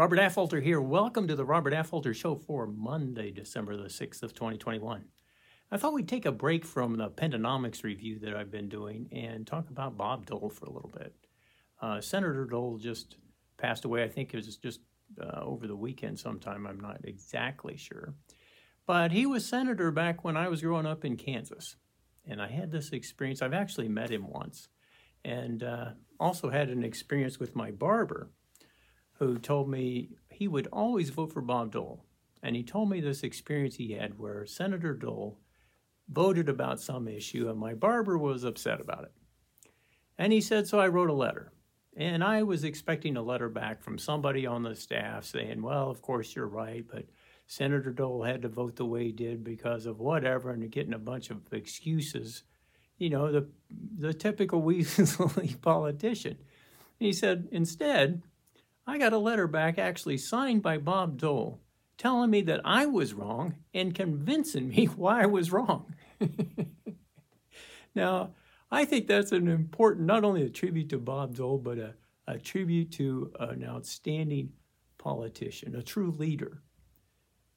Robert Affolter here. Welcome to the Robert Affolter Show for Monday, December the 6th of 2021. I thought we'd take a break from the Pendonomics review that I've been doing and talk about Bob Dole for a little bit. Uh, Senator Dole just passed away. I think it was just uh, over the weekend sometime. I'm not exactly sure. But he was senator back when I was growing up in Kansas. And I had this experience. I've actually met him once and uh, also had an experience with my barber who told me he would always vote for Bob Dole. And he told me this experience he had where Senator Dole voted about some issue and my barber was upset about it. And he said, So I wrote a letter. And I was expecting a letter back from somebody on the staff saying, Well, of course you're right, but Senator Dole had to vote the way he did because of whatever, and getting a bunch of excuses. You know, the the typical weaselly politician. And he said, instead, I got a letter back actually signed by Bob Dole telling me that I was wrong and convincing me why I was wrong. now, I think that's an important, not only a tribute to Bob Dole, but a, a tribute to an outstanding politician, a true leader.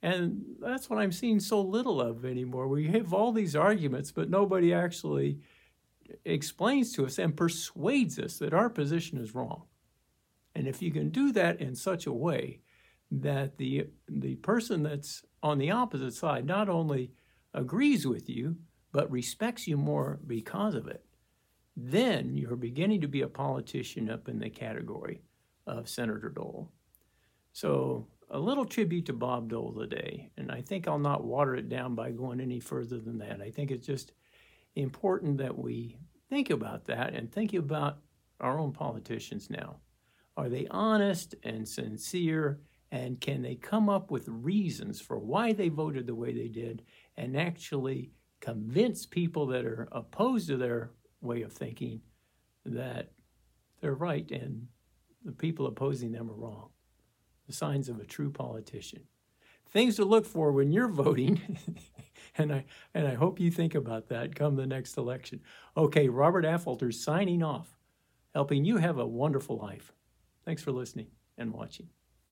And that's what I'm seeing so little of anymore. We have all these arguments, but nobody actually explains to us and persuades us that our position is wrong. And if you can do that in such a way that the the person that's on the opposite side not only agrees with you but respects you more because of it, then you're beginning to be a politician up in the category of Senator Dole. So a little tribute to Bob Dole today, and I think I'll not water it down by going any further than that. I think it's just important that we think about that and think about our own politicians now. Are they honest and sincere? And can they come up with reasons for why they voted the way they did and actually convince people that are opposed to their way of thinking that they're right and the people opposing them are wrong? The signs of a true politician. Things to look for when you're voting. and I and I hope you think about that come the next election. Okay, Robert Affolter signing off, helping you have a wonderful life. Thanks for listening and watching.